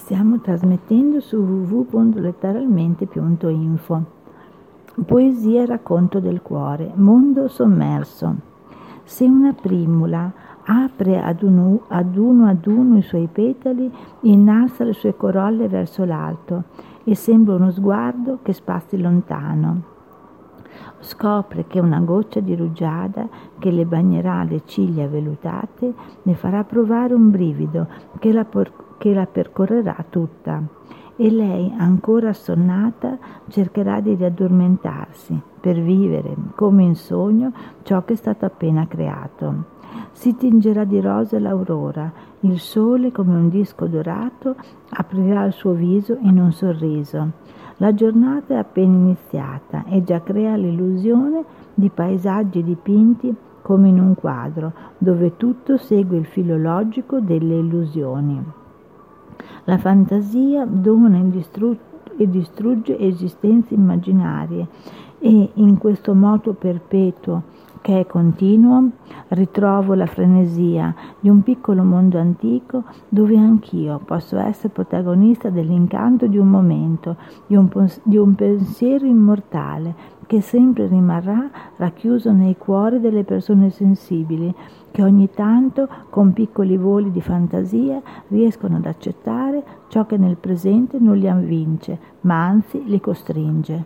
Stiamo trasmettendo su www.letteralmente.info. Poesia e racconto del cuore, mondo sommerso. Se una primula apre ad uno, ad uno ad uno i suoi petali, innalza le sue corolle verso l'alto e sembra uno sguardo che spassi lontano. Scopre che una goccia di rugiada che le bagnerà le ciglia velutate ne farà provare un brivido che la, por- che la percorrerà tutta e lei, ancora assonnata, cercherà di riaddormentarsi per vivere come in sogno ciò che è stato appena creato. Si tingerà di rosa l'aurora, il sole come un disco dorato aprirà il suo viso in un sorriso. La giornata è appena iniziata e già crea l'illusione di paesaggi dipinti come in un quadro, dove tutto segue il filo logico delle illusioni. La fantasia dona e distrugge esistenze immaginarie e in questo moto perpetuo che è continuo, ritrovo la frenesia di un piccolo mondo antico dove anch'io posso essere protagonista dell'incanto di un momento, di un, di un pensiero immortale che sempre rimarrà racchiuso nei cuori delle persone sensibili, che ogni tanto, con piccoli voli di fantasia, riescono ad accettare ciò che nel presente non li avvince, ma anzi li costringe.